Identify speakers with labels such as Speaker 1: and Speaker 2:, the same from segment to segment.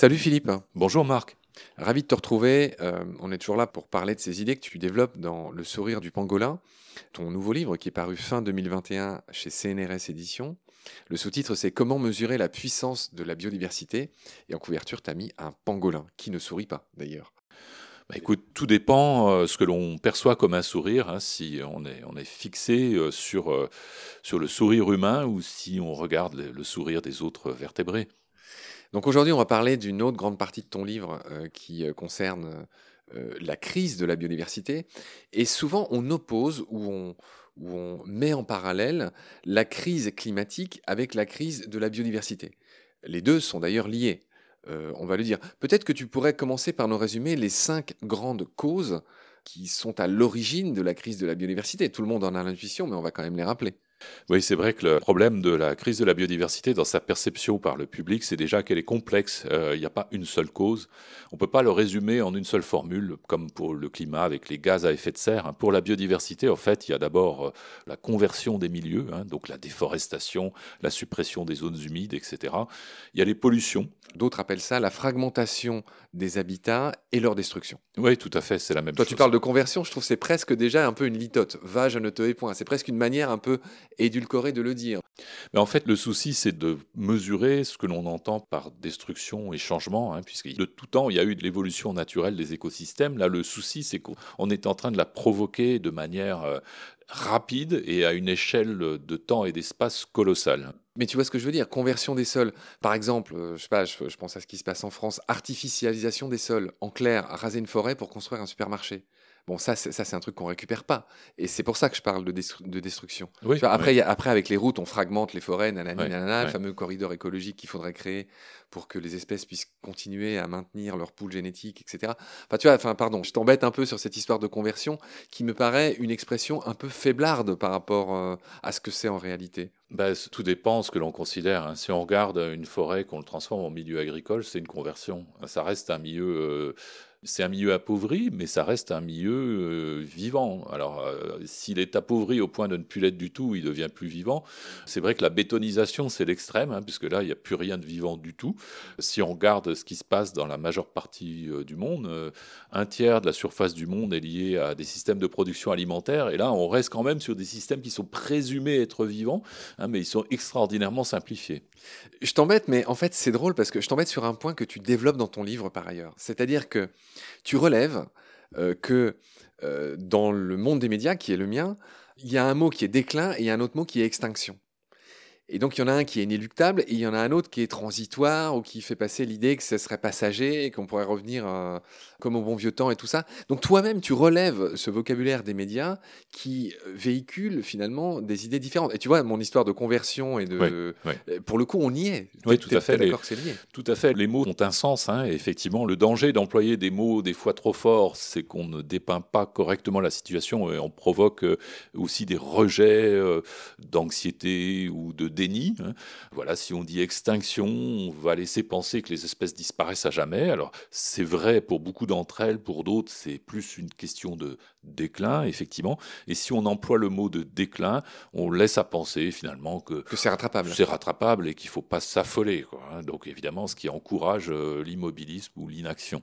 Speaker 1: Salut Philippe.
Speaker 2: Bonjour Marc.
Speaker 1: Ravi de te retrouver. Euh, on est toujours là pour parler de ces idées que tu développes dans Le sourire du pangolin, ton nouveau livre qui est paru fin 2021 chez CNRS Éditions. Le sous-titre, c'est Comment mesurer la puissance de la biodiversité. Et en couverture, tu as mis un pangolin qui ne sourit pas d'ailleurs.
Speaker 2: Bah, écoute, tout dépend euh, ce que l'on perçoit comme un sourire, hein, si on est, on est fixé euh, sur, euh, sur le sourire humain ou si on regarde le, sourire des autres vertébrés.
Speaker 1: Donc aujourd'hui, on va parler d'une autre grande partie de ton livre qui concerne la crise de la biodiversité. Et souvent, on oppose ou on, on met en parallèle la crise climatique avec la crise de la biodiversité. Les deux sont d'ailleurs liés, euh, on va le dire. Peut-être que tu pourrais commencer par nous résumer les cinq grandes causes qui sont à l'origine de la crise de la biodiversité. Tout le monde en a l'intuition, mais on va quand même les rappeler.
Speaker 2: Oui, c'est vrai que le problème de la crise de la biodiversité dans sa perception par le public, c'est déjà qu'elle est complexe. Euh, il n'y a pas une seule cause. On ne peut pas le résumer en une seule formule, comme pour le climat avec les gaz à effet de serre. Pour la biodiversité, en fait, il y a d'abord euh, la conversion des milieux, hein, donc la déforestation, la suppression des zones humides, etc. Il y a les pollutions.
Speaker 1: D'autres appellent ça la fragmentation des habitats et leur destruction.
Speaker 2: Oui, tout à fait, c'est la même
Speaker 1: chose.
Speaker 2: Toi,
Speaker 1: tu parles de conversion, je trouve que c'est presque déjà un peu une litote. Va, je ne te point. C'est presque une manière un peu édulcoré de le dire.
Speaker 2: Mais en fait, le souci, c'est de mesurer ce que l'on entend par destruction et changement, hein, puisque de tout temps, il y a eu de l'évolution naturelle des écosystèmes. Là, le souci, c'est qu'on est en train de la provoquer de manière euh, rapide et à une échelle de temps et d'espace colossale.
Speaker 1: Mais tu vois ce que je veux dire? Conversion des sols. Par exemple, euh, je sais pas, je, je pense à ce qui se passe en France. Artificialisation des sols. En clair, raser une forêt pour construire un supermarché. Bon, ça, c'est un truc qu'on récupère pas. Et c'est pour ça que je parle de, de destruction. après, après, avec les routes, on fragmente les forêts, nanani, nanana, le fameux corridor écologique qu'il faudrait créer pour que les espèces puissent continuer à maintenir leur poule génétique, etc. Enfin, tu vois, enfin, pardon, je t'embête un peu sur cette histoire de conversion qui me paraît une expression un peu faiblarde par rapport euh, à ce que c'est en réalité.
Speaker 2: Bah, tout dépend ce que l'on considère. Hein. Si on regarde une forêt, qu'on le transforme en milieu agricole, c'est une conversion. Ça reste un milieu euh, c'est un milieu appauvri, mais ça reste un milieu euh, vivant. Alors, euh, s'il est appauvri au point de ne plus l'être du tout, il devient plus vivant. C'est vrai que la bétonisation, c'est l'extrême, hein, puisque là, il n'y a plus rien de vivant du tout. Si on regarde ce qui se passe dans la majeure partie euh, du monde, un tiers de la surface du monde est lié à des systèmes de production alimentaire, et là, on reste quand même sur des systèmes qui sont présumés être vivants, hein, mais ils sont extraordinairement simplifiés.
Speaker 1: Je t'embête, mais en fait, c'est drôle parce que je t'embête sur un point que tu développes dans ton livre par ailleurs. C'est-à-dire que tu relèves euh, que euh, dans le monde des médias, qui est le mien, il y a un mot qui est déclin et un autre mot qui est extinction. Et donc, il y en a un qui est inéluctable et il y en a un autre qui est transitoire ou qui fait passer l'idée que ce serait passager et qu'on pourrait revenir euh, comme au bon vieux temps et tout ça. Donc, toi-même, tu relèves ce vocabulaire des médias qui véhicule finalement des idées différentes. Et tu vois, mon histoire de conversion et de. Euh, pour le coup, on y est.
Speaker 2: Oui, tout à fait. D'accord c'est lié. Tout à fait. Les mots ont un sens. Hein, et effectivement, le danger d'employer des mots des fois trop forts, c'est qu'on ne dépeint pas correctement la situation et on provoque euh, aussi des rejets d'anxiété ou de déni. Hein. Voilà, si on dit extinction, on va laisser penser que les espèces disparaissent à jamais. Alors, c'est vrai pour beaucoup d'entre elles, pour d'autres, c'est plus une question de déclin, effectivement. Et si on emploie le mot de déclin, on laisse à penser finalement que,
Speaker 1: que c'est rattrapable.
Speaker 2: C'est rattrapable et qu'il ne faut pas s'affoler. Hein. Donc, évidemment, ce qui encourage euh, l'immobilisme ou l'inaction.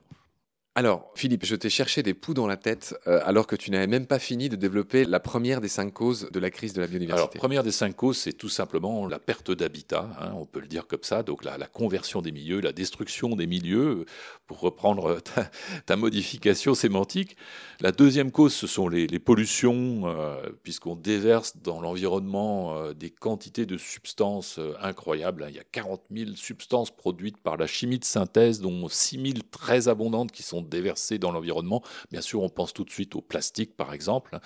Speaker 1: Alors, Philippe, je t'ai cherché des poux dans la tête euh, alors que tu n'avais même pas fini de développer la première des cinq causes de la crise de la biodiversité.
Speaker 2: Alors, première des cinq causes, c'est tout simplement la perte d'habitat, hein, on peut le dire comme ça, donc la, conversion des milieux, la destruction des milieux, pour reprendre ta, modification sémantique. La deuxième cause, ce sont les, pollutions, euh, puisqu'on déverse dans l'environnement euh, des quantités de substances incroyables. Hein. Il y a 40 000 substances produites par la chimie de synthèse, dont 6 000 très abondantes qui sont déversés dans l'environnement. Bien sûr, on pense tout de suite au plastique, par exemple.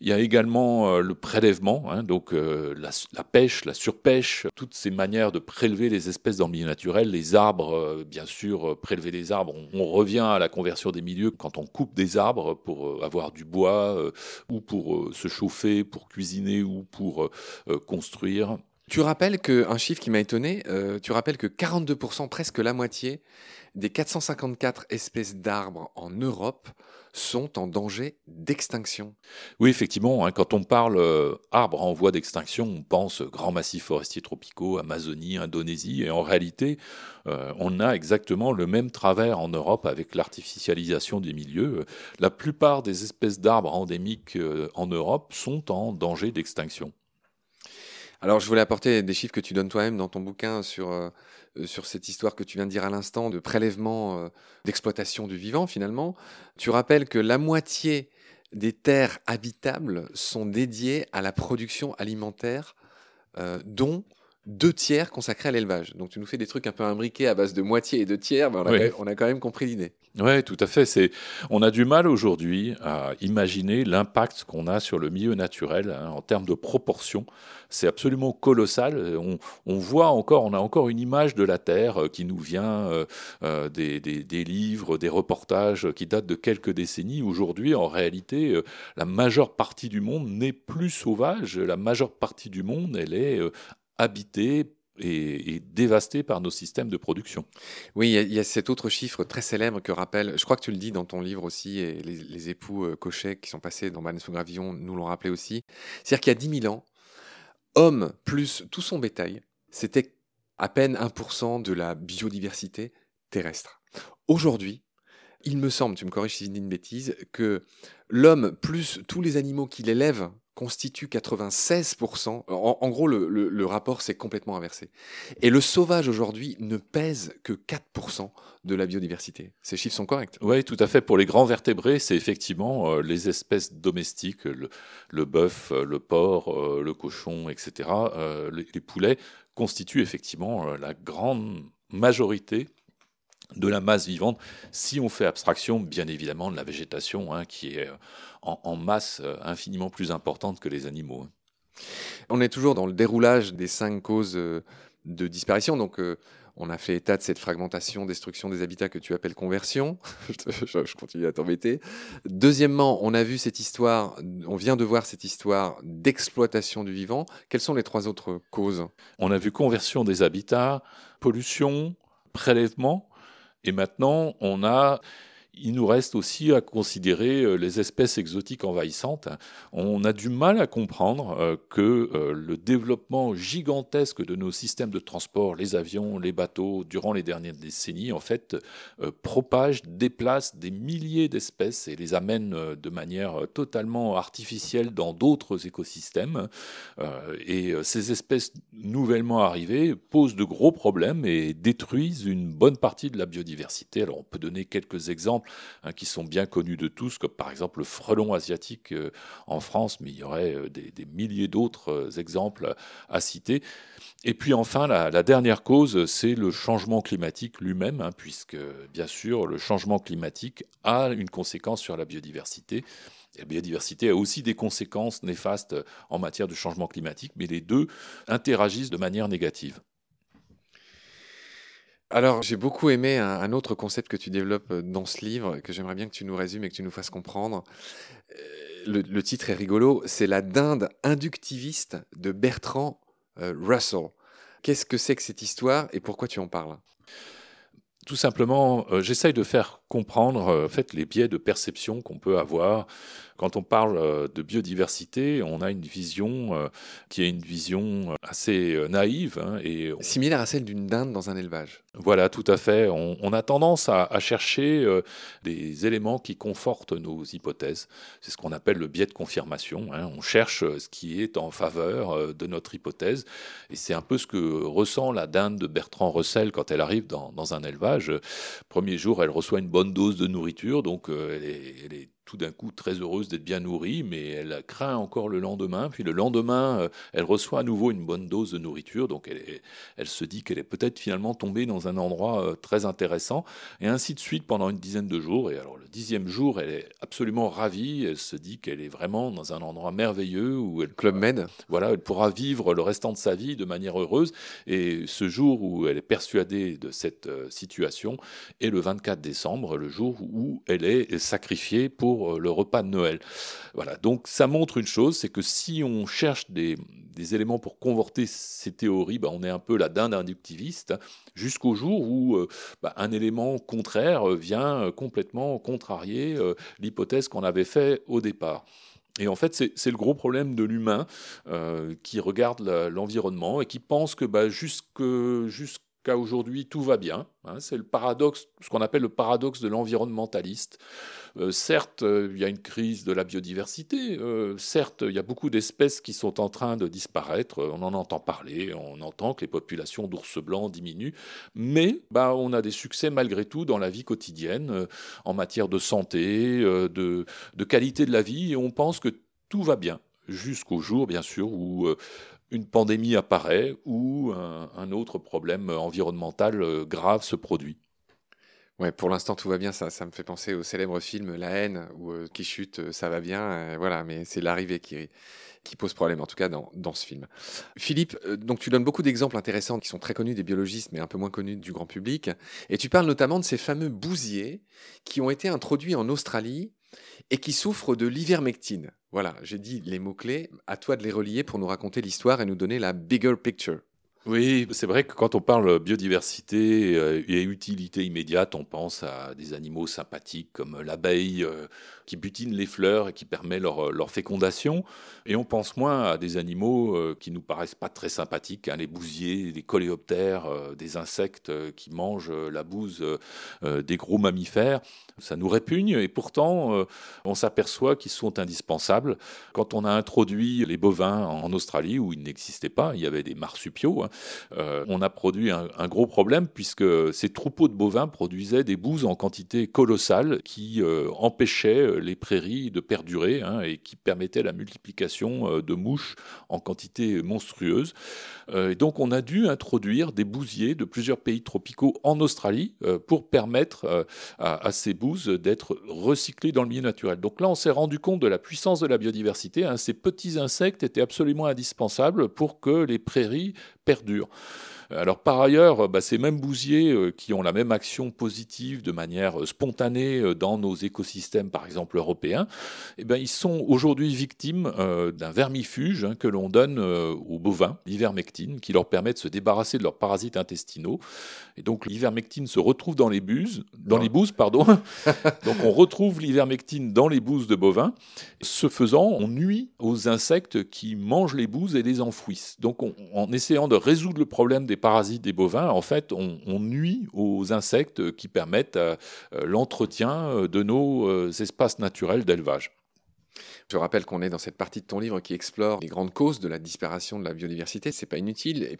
Speaker 2: Il y a également euh, le prélèvement, hein, donc euh, la, pêche, la surpêche, toutes ces manières de prélever les espèces dans le milieu naturel, les arbres, euh, bien sûr, prélever les arbres. On, revient à la conversion des milieux quand on coupe des arbres pour avoir du bois ou pour se chauffer, pour cuisiner ou pour construire.
Speaker 1: Tu rappelles que, un chiffre qui m'a étonné, euh, tu rappelles que 42%, presque la moitié, des 454 espèces d'arbres en Europe sont en danger d'extinction.
Speaker 2: Oui, effectivement, hein, quand on parle euh, arbres en voie d'extinction, on pense grands massifs forestiers tropicaux, Amazonie, Indonésie, et en réalité, euh, on a exactement le même travers en Europe avec l'artificialisation des milieux. La plupart des espèces d'arbres endémiques euh, en Europe sont en danger d'extinction.
Speaker 1: Alors, je voulais apporter des chiffres que tu donnes toi-même dans ton bouquin sur, euh, sur cette histoire que tu viens de dire à l'instant de prélèvement, euh, d'exploitation du vivant finalement. Tu rappelles que la moitié des terres habitables sont dédiées à la production alimentaire, euh, dont deux tiers consacrés à l'élevage. Donc tu nous fais des trucs un peu imbriqués à base de moitié et de tiers, mais on a, quand, même, on a quand même compris l'idée.
Speaker 2: Oui, tout à fait. C'est, on a du mal aujourd'hui à imaginer l'impact qu'on a sur le milieu naturel hein, en termes de proportion. C'est absolument colossal. On, on, voit encore, on a encore une image de la Terre euh, qui nous vient euh, euh, des, des, des, livres, des reportages qui datent de quelques décennies. Aujourd'hui, en réalité, la majeure partie du monde n'est plus sauvage. La majeure partie du monde, elle est euh, habitée et, et, dévasté par nos systèmes de production.
Speaker 1: Oui, il y, a cet autre chiffre très célèbre que rappelle, je crois que tu le dis dans ton livre aussi, et les, époux euh, Cochet qui sont passés dans Bannes Gravillon nous l'ont rappelé aussi. C'est-à-dire qu'il y a 10 000 ans, homme plus tout son bétail, c'était à peine 1% de la biodiversité terrestre. Aujourd'hui, il me semble, tu me corriges si je dis une bêtise, que l'homme plus tous les animaux qu'il élève constitue 96%. En, en gros, le, le, rapport s'est complètement inversé. Et le sauvage aujourd'hui ne pèse que 4% de la biodiversité. Ces chiffres sont corrects
Speaker 2: Oui, tout à fait. Pour les grands vertébrés, c'est effectivement euh, les espèces domestiques, le, le bœuf, euh, le porc, euh, le cochon, etc., les, poulets constituent effectivement la grande majorité de la masse vivante, si on fait abstraction, bien évidemment, de la végétation, hein, qui est en, en, masse infiniment plus importante que les animaux.
Speaker 1: On est toujours dans le déroulage des cinq causes de disparition, donc euh, on a fait état de cette fragmentation, destruction des habitats que tu appelles conversion. je, je, continue à t'embêter. Deuxièmement, on a vu cette histoire, on vient de voir cette histoire d'exploitation du vivant. Quelles sont les trois autres causes?
Speaker 2: On a vu conversion des habitats, pollution, prélèvement, et maintenant on a il nous reste aussi à considérer euh, les espèces exotiques envahissantes. On a du mal à comprendre euh, que euh, le développement gigantesque de nos systèmes de transport, les avions, les bateaux, durant les dernières décennies, en fait, propage, déplace des milliers d'espèces et les amène de manière totalement artificielle dans d'autres écosystèmes. Et ces espèces nouvellement arrivées posent de gros problèmes et détruisent une bonne partie de la biodiversité. Alors on peut donner quelques exemples hein, qui sont bien connus de tous, comme par exemple le frelon asiatique euh, en France, mais il y aurait euh, des, milliers d'autres euh, exemples à citer. Et puis enfin, la, la dernière cause, c'est le changement climatique lui-même, hein, puisque bien sûr, le changement climatique a une conséquence sur la biodiversité. La biodiversité a aussi des conséquences néfastes en matière de changement climatique, mais les deux interagissent de manière négative.
Speaker 1: Alors, j'ai beaucoup aimé un, autre concept que tu développes euh, dans ce livre, que j'aimerais bien que tu nous résumes et que tu nous fasses comprendre. Euh, le, titre est rigolo, c'est La dinde inductiviste de Bertrand euh, Russell. Qu'est-ce que c'est que cette histoire et pourquoi tu en parles?
Speaker 2: Tout simplement, j'essaye de faire comprendre en fait, les biais de perception qu'on peut avoir. Quand on parle euh, de biodiversité, on a une vision euh, qui est une vision assez euh, naïve. Hein, et
Speaker 1: Similaire à celle d'une dinde dans un élevage.
Speaker 2: Voilà, tout à fait. On, on a tendance à, à chercher des éléments qui confortent nos hypothèses. C'est ce qu'on appelle le biais de confirmation. Hein. On cherche ce qui est en faveur de notre hypothèse. Et c'est un peu ce que ressent la dinde de Bertrand Russell quand elle arrive dans, dans un élevage. Premier jour, elle reçoit une bonne dose de nourriture, donc elle, est, elle est tout d'un coup très heureuse d'être bien nourrie, mais elle craint encore le lendemain. Puis le lendemain, euh, elle reçoit à nouveau une bonne dose de nourriture, donc elle, est, elle se dit qu'elle est peut-être finalement tombée dans un endroit euh, très intéressant, et ainsi de suite pendant une dizaine de jours. Et alors le dixième jour, elle est absolument ravie, elle se dit qu'elle est vraiment dans un endroit merveilleux où elle
Speaker 1: Club Med.
Speaker 2: Voilà, elle pourra vivre le restant de sa vie de manière heureuse. Et ce jour où elle est persuadée de cette euh, situation est le 24 décembre, le jour où elle est sacrifiée pour euh, le repas de Noël. Voilà, donc ça montre une chose, c'est que si on cherche des, éléments pour conforter ces théories, bah, on est un peu la dinde inductiviste, jusqu'au jour où euh, bah, un élément contraire vient complètement contrarier l'hypothèse qu'on avait fait au départ. Et en fait, c'est le gros problème de l'humain qui regarde l'environnement et qui pense que bah, jusque, jusqu'à aujourd'hui, tout va bien. Hein. c'est le paradoxe, ce qu'on appelle le paradoxe de l'environnementaliste. Euh, certes, euh, il y a une crise de la biodiversité, euh, certes, il y a beaucoup d'espèces qui sont en train de disparaître, on en entend parler, on entend que les populations d'ours blancs diminuent, mais bah, on a des succès malgré tout dans la vie quotidienne, en matière de santé, de, qualité de la vie, et on pense que tout va bien, jusqu'au jour, bien sûr, où une pandémie apparaît ou un autre problème environnemental grave se produit.
Speaker 1: Ouais, pour l'instant tout va bien, ça, ça me fait penser au célèbre film La haine, où euh, qui chute, euh, ça va bien, euh, voilà, mais c'est l'arrivée qui, qui pose problème, en tout cas dans, dans ce film. Philippe, donc tu donnes beaucoup d'exemples intéressants qui sont très connus des biologistes, mais un peu moins connus du grand public, et tu parles notamment de ces fameux bousiers qui ont été introduits en Australie et qui souffrent de l'ivermectine. Voilà, j'ai dit les mots-clés, à toi de les relier pour nous raconter l'histoire et nous donner la bigger picture.
Speaker 2: Oui, c'est vrai que quand on parle biodiversité euh, et utilité immédiate, on pense à des animaux sympathiques comme l'abeille euh, qui butine les fleurs et qui permet leur, leur, fécondation. Et on pense moins à des animaux euh, qui nous paraissent pas très sympathiques, hein, les bousiers, les coléoptères, des insectes qui mangent la bouse des gros mammifères. Ça nous répugne et pourtant on s'aperçoit qu'ils sont indispensables. Quand on a introduit les bovins en Australie où ils n'existaient pas, il y avait des marsupiaux. Hein, euh, on a produit un, gros problème puisque ces troupeaux de bovins produisaient des bouses en quantité colossale qui euh, empêchaient euh, les prairies de perdurer hein, et qui permettaient la multiplication de mouches en quantité monstrueuse. donc on a dû introduire des bousiers de plusieurs pays tropicaux en Australie pour permettre à, ces bouses d'être recyclées dans le milieu naturel. Donc là on s'est rendu compte de la puissance de la biodiversité. Hein. Ces petits insectes étaient absolument indispensables pour que les prairies perdure. Alors par ailleurs, bah, ces mêmes bousiers euh, qui ont la même action positive de manière euh, spontanée euh, dans nos écosystèmes, par exemple européens, eh ben, ils sont aujourd'hui victimes d'un vermifuge hein, que l'on donne aux bovins, l'ivermectine, qui leur permet de se débarrasser de leurs parasites intestinaux. Et donc l'ivermectine se retrouve dans les buses, dans les bouses, pardon. donc on retrouve l'ivermectine dans les bouses de bovins. Ce faisant, on nuit aux insectes qui mangent les bouses et les enfouissent. Donc en essayant de résoudre le problème des parasites des bovins, en fait, on, nuit aux insectes qui permettent euh, euh, l'entretien euh, de nos espaces naturels d'élevage.
Speaker 1: Je rappelle qu'on est dans cette partie de ton livre qui explore les grandes causes de la disparition de la biodiversité. C'est pas inutile.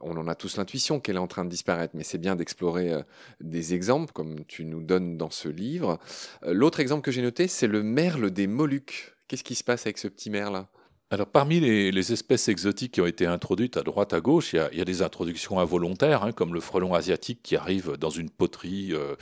Speaker 1: On en a tous l'intuition qu'elle est en train de disparaître, mais c'est bien d'explorer des exemples comme tu nous donnes dans ce livre. L'autre exemple que j'ai noté, c'est le merle des Moluques. Qu'est-ce qui se passe avec ce petit merle
Speaker 2: alors, parmi les, espèces exotiques qui ont été introduites à droite à gauche, il y a, des introductions involontaires, hein, comme le frelon asiatique qui arrive dans une poterie. Euh,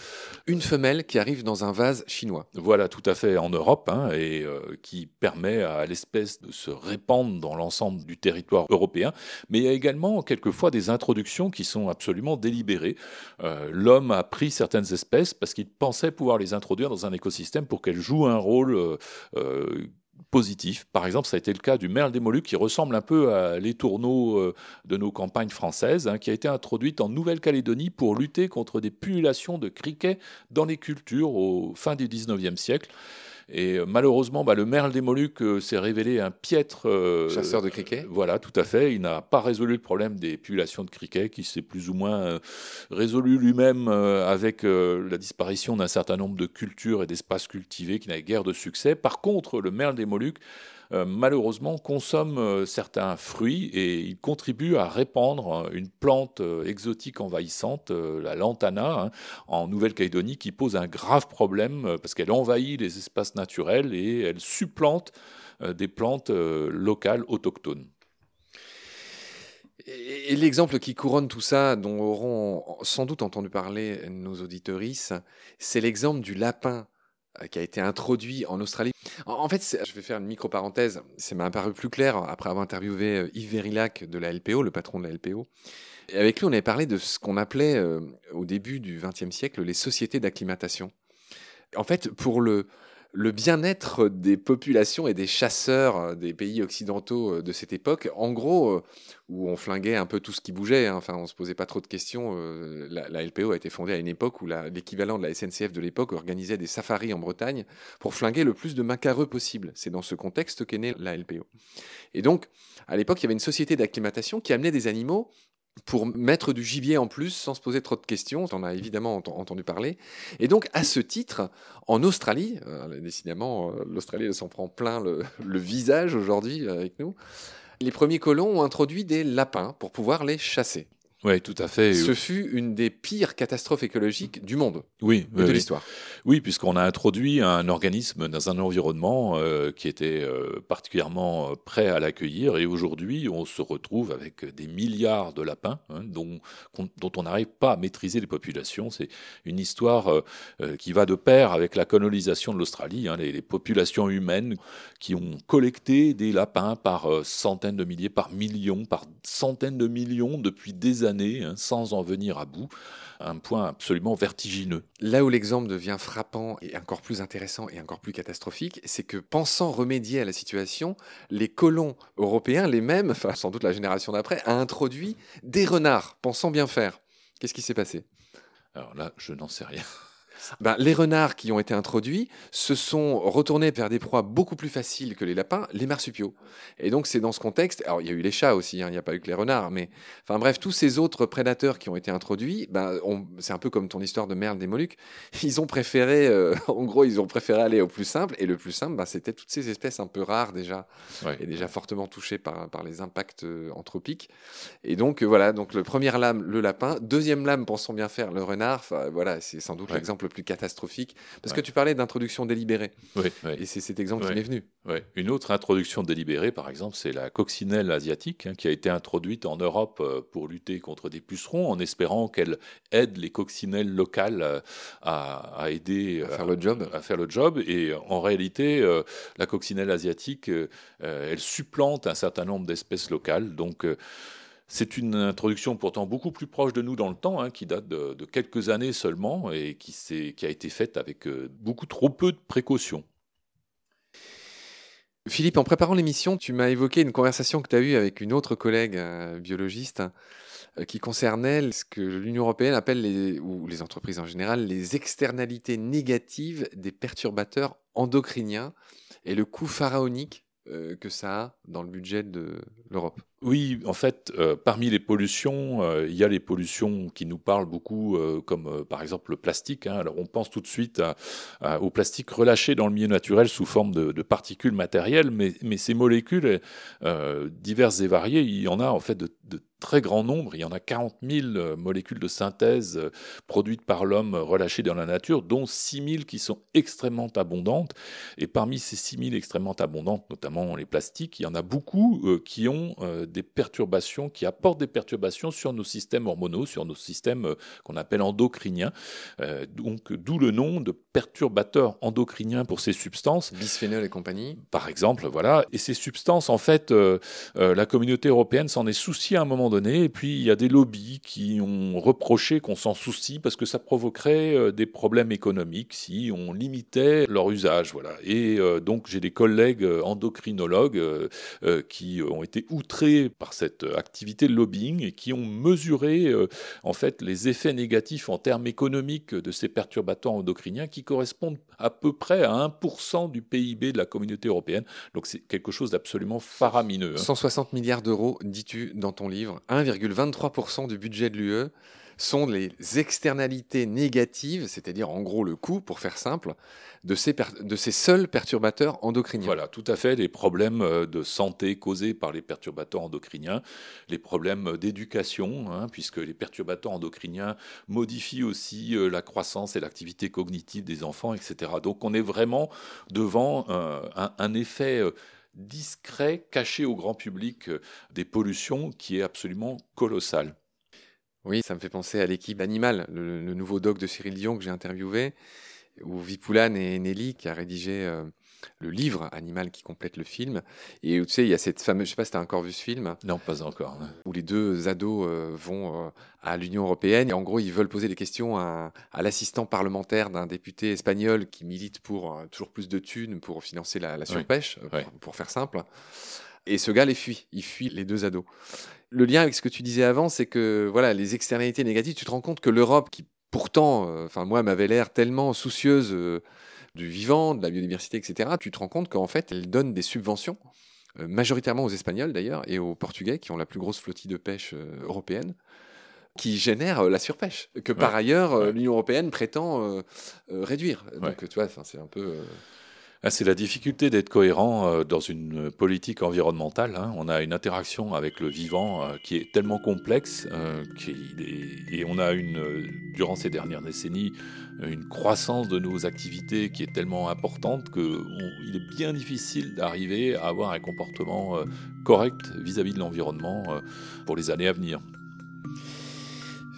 Speaker 1: une femelle qui arrive dans un vase chinois.
Speaker 2: Voilà, tout à fait, en Europe, hein, et euh, qui permet à l'espèce de se répandre dans l'ensemble du territoire européen. Mais il y a également quelquefois des introductions qui sont absolument délibérées. Euh, l'homme a pris certaines espèces parce qu'il pensait pouvoir les introduire dans un écosystème pour qu'elles jouent un rôle positif. Par exemple, ça a été le cas du merle des Moluques qui ressemble un peu à l'étourneau euh, de nos campagnes françaises, hein, qui a été introduite en Nouvelle-Calédonie pour lutter contre des pullulations de criquets dans les cultures au fin du 19e siècle. Et euh, malheureusement, bah, le merle des Moluques euh, s'est révélé un piètre
Speaker 1: euh, chasseur de criquets.
Speaker 2: Voilà, tout à fait. Il n'a pas résolu le problème des populations de criquets, qui s'est plus ou moins résolu lui-même avec la disparition d'un certain nombre de cultures et d'espaces cultivés qui n'avaient guère de succès. Par contre, le merle des Moluques euh, malheureusement consomme euh, certains fruits et il contribue à répandre euh, une plante exotique envahissante, la lantana, hein, en Nouvelle-Calédonie, qui pose un grave problème parce qu'elle envahit les espaces naturels et elle supplante des plantes locales autochtones.
Speaker 1: Et l'exemple qui couronne tout ça, dont auront sans doute entendu parler nos auditorices, c'est l'exemple du lapin qui a été introduit en Australie. En fait, je vais faire une micro-parenthèse, ça m'a apparu plus clair après avoir interviewé euh, Yves Verillac de la LPO, le patron de la LPO. Et avec lui, on avait parlé de ce qu'on appelait euh, au début du XXe siècle les sociétés d'acclimatation. En fait, pour le, le bien-être des populations et des chasseurs euh, des pays occidentaux euh, de cette époque. En gros, euh, où on flinguait un peu tout ce qui bougeait, hein. enfin on se posait pas trop de questions. La, LPO a été fondée à une époque où l'équivalent de la SNCF de l'époque organisait des safaris en Bretagne pour flinguer le plus de macareux possible. C'est dans ce contexte qu'est née la LPO. Et donc, à l'époque, il y avait une société d'acclimatation qui amenait des animaux pour mettre du gibier en plus sans se poser trop de questions. On en a évidemment entendu parler. Et donc, à ce titre, en Australie, euh, décidément, euh, l'Australie s'en prend plein le, visage aujourd'hui euh, avec nous, les premiers colons ont introduit des lapins pour pouvoir les chasser.
Speaker 2: Oui, tout à fait.
Speaker 1: Ce fut une des pires catastrophes écologiques du monde
Speaker 2: oui,
Speaker 1: de l'histoire.
Speaker 2: Oui, puisqu'on a introduit un organisme dans un environnement euh, qui était euh, particulièrement euh, prêt à l'accueillir. Et aujourd'hui, on se retrouve avec des milliards de lapins hein, dont, dont, on n'arrive pas à maîtriser les populations. C'est une histoire qui va de pair avec la colonisation de l'Australie. Hein, les, les, populations humaines qui ont collecté des lapins par centaines de milliers, par millions, par centaines de millions depuis des années années hein, sans en venir à bout, un point absolument vertigineux.
Speaker 1: Là où l'exemple devient frappant et encore plus intéressant et encore plus catastrophique, c'est que pensant remédier à la situation, les colons européens, les mêmes, enfin sans doute la génération d'après, a introduit des renards, pensant bien faire. Qu'est-ce qui s'est passé?
Speaker 2: Alors là, je n'en sais rien.
Speaker 1: Ben, les renards qui ont été introduits se sont retournés vers des proies beaucoup plus faciles que les lapins, les marsupiaux. Et donc c'est dans ce contexte, alors il y a eu les chats aussi, hein, il n'y a pas eu que les renards, mais enfin bref, tous ces autres prédateurs qui ont été introduits, ben, c'est un peu comme ton histoire de merle des Moluques, ils ont préféré, euh, en gros, ils ont préféré aller au plus simple, et le plus simple, ben, c'était toutes ces espèces un peu rares déjà, et déjà fortement touchées par, par les impacts euh, anthropiques. Et donc euh, voilà, donc le premier lame, le lapin, deuxième lame, pensons bien faire, le renard, voilà, c'est sans doute l'exemple plus catastrophique. Parce que tu parlais d'introduction délibérée.
Speaker 2: Oui,
Speaker 1: Et c'est cet exemple qui m'est venu.
Speaker 2: Une autre introduction délibérée, par exemple, c'est la coccinelle asiatique, hein, qui a été introduite en Europe euh, pour lutter contre des pucerons, en espérant qu'elle aide les coccinelles locales euh, à, aider
Speaker 1: à faire le job.
Speaker 2: À faire le job. Et en réalité, euh, la coccinelle asiatique, elle supplante un certain nombre d'espèces locales. Donc, c'est une introduction pourtant beaucoup plus proche de nous dans le temps, hein, qui date de, quelques années seulement et qui, a été faite avec euh, beaucoup trop peu de précautions.
Speaker 1: Philippe, en préparant l'émission, tu m'as évoqué une conversation que tu as eue avec une autre collègue euh, biologiste euh, qui concernait ce que l'Union européenne appelle, ou les entreprises en général, les externalités négatives des perturbateurs endocriniens et le coût pharaonique que ça a dans le budget de l'Europe.
Speaker 2: Oui, en fait, euh, parmi les pollutions, euh, il y a les pollutions qui nous parlent beaucoup, euh, comme par exemple le plastique. Hein. Alors on pense tout de suite au plastique relâché dans le milieu naturel sous forme de, particules matérielles, mais, ces molécules diverses et variées, il y en a en fait de, très grand nombre. Il y en a 40 000 molécules de synthèse produites par l'homme relâchées dans la nature, dont 6 000 qui sont extrêmement abondantes. Et parmi ces 6 000 extrêmement abondantes, notamment les plastiques, il y en a beaucoup qui ont des perturbations, qui apportent des perturbations sur nos systèmes hormonaux, sur nos systèmes euh, qu'on appelle endocriniens. Euh, donc, d'où le nom de perturbateurs endocriniens pour ces substances.
Speaker 1: Bisphénol et compagnie.
Speaker 2: Par exemple, voilà. Et ces substances, en fait, euh, la communauté européenne s'en est souciée à un moment donné. Et puis, il y a des lobbies qui ont reproché qu'on s'en soucie parce que ça provoquerait des problèmes économiques si on limitait leur usage. Voilà. Et donc, j'ai des collègues endocrinologues qui ont été outrés par cette activité de lobbying et qui ont mesuré euh, en fait les effets négatifs en termes économiques de ces perturbateurs endocriniens qui correspondent à peu près à 1% du PIB de la communauté européenne. Donc c'est quelque chose d'absolument faramineux.
Speaker 1: 160 hein. milliards d'euros, dis-tu dans ton livre, 1,23% du budget de l'UE sont les externalités négatives, c'est-à-dire en gros le coût, pour faire simple, de ces, de ces seuls perturbateurs endocriniens.
Speaker 2: Voilà, tout à fait, les problèmes euh, de santé causés par les perturbateurs endocriniens, les problèmes d'éducation, hein, puisque les perturbateurs endocriniens modifient aussi euh, la croissance et l'activité cognitive des enfants, etc. Donc on est vraiment devant euh, un, effet discret, caché au grand public des pollutions qui est absolument colossal.
Speaker 1: Oui, ça me fait penser à l'équipe Animal, le, nouveau doc de Cyril Dion que j'ai interviewé, où Vipoulane et Nelly, qui a rédigé euh, le livre animal qui complète le film. Et tu sais, il y a cette fameuse, je sais pas si tu as encore vu ce film.
Speaker 2: Non, pas encore.
Speaker 1: Où les deux ados euh, vont euh, à l'Union européenne et en gros, ils veulent poser des questions à, l'assistant parlementaire d'un député espagnol qui milite pour toujours plus de thunes pour financer la, surpêche, pour, faire simple. Et ce gars les fuit, il fuit les deux ados. Le lien avec ce que tu disais avant, c'est que voilà, les externalités négatives, tu te rends compte que l'Europe, qui pourtant, enfin moi, m'avait l'air tellement soucieuse du vivant, de la biodiversité, etc., tu te rends compte qu'en fait, elle donne des subventions, euh, majoritairement aux Espagnols d'ailleurs, et aux Portugais, qui ont la plus grosse flottille de pêche euh, européenne, qui génèrent euh, la surpêche, que par ailleurs l'Union européenne prétend réduire. Donc, tu vois, c'est un peu...
Speaker 2: Ah, c'est la difficulté d'être cohérent euh, dans une politique environnementale. Hein. On a une interaction avec le vivant euh, qui est tellement complexe euh, et on a une, durant ces dernières décennies une croissance de nos activités qui est tellement importante qu'il est bien difficile d'arriver à avoir un comportement correct vis-à-vis de l'environnement pour les années à venir.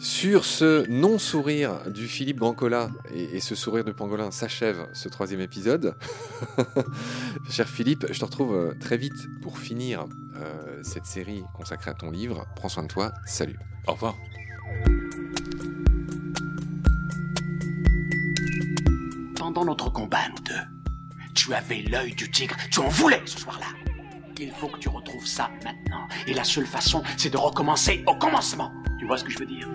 Speaker 1: Sur ce non-sourire du Philippe Brancola et, ce sourire de Pangolin s'achève ce troisième épisode. Cher Philippe, je te retrouve euh, très vite pour finir euh, cette série consacrée à ton livre. Prends soin de toi, salut.
Speaker 2: Au revoir.
Speaker 3: Pendant notre combat, nous deux, tu avais l'œil du tigre, tu en voulais ce soir-là. Il faut que tu retrouves ça maintenant. Et la seule façon, c'est de recommencer au commencement. Tu vois ce que je veux dire?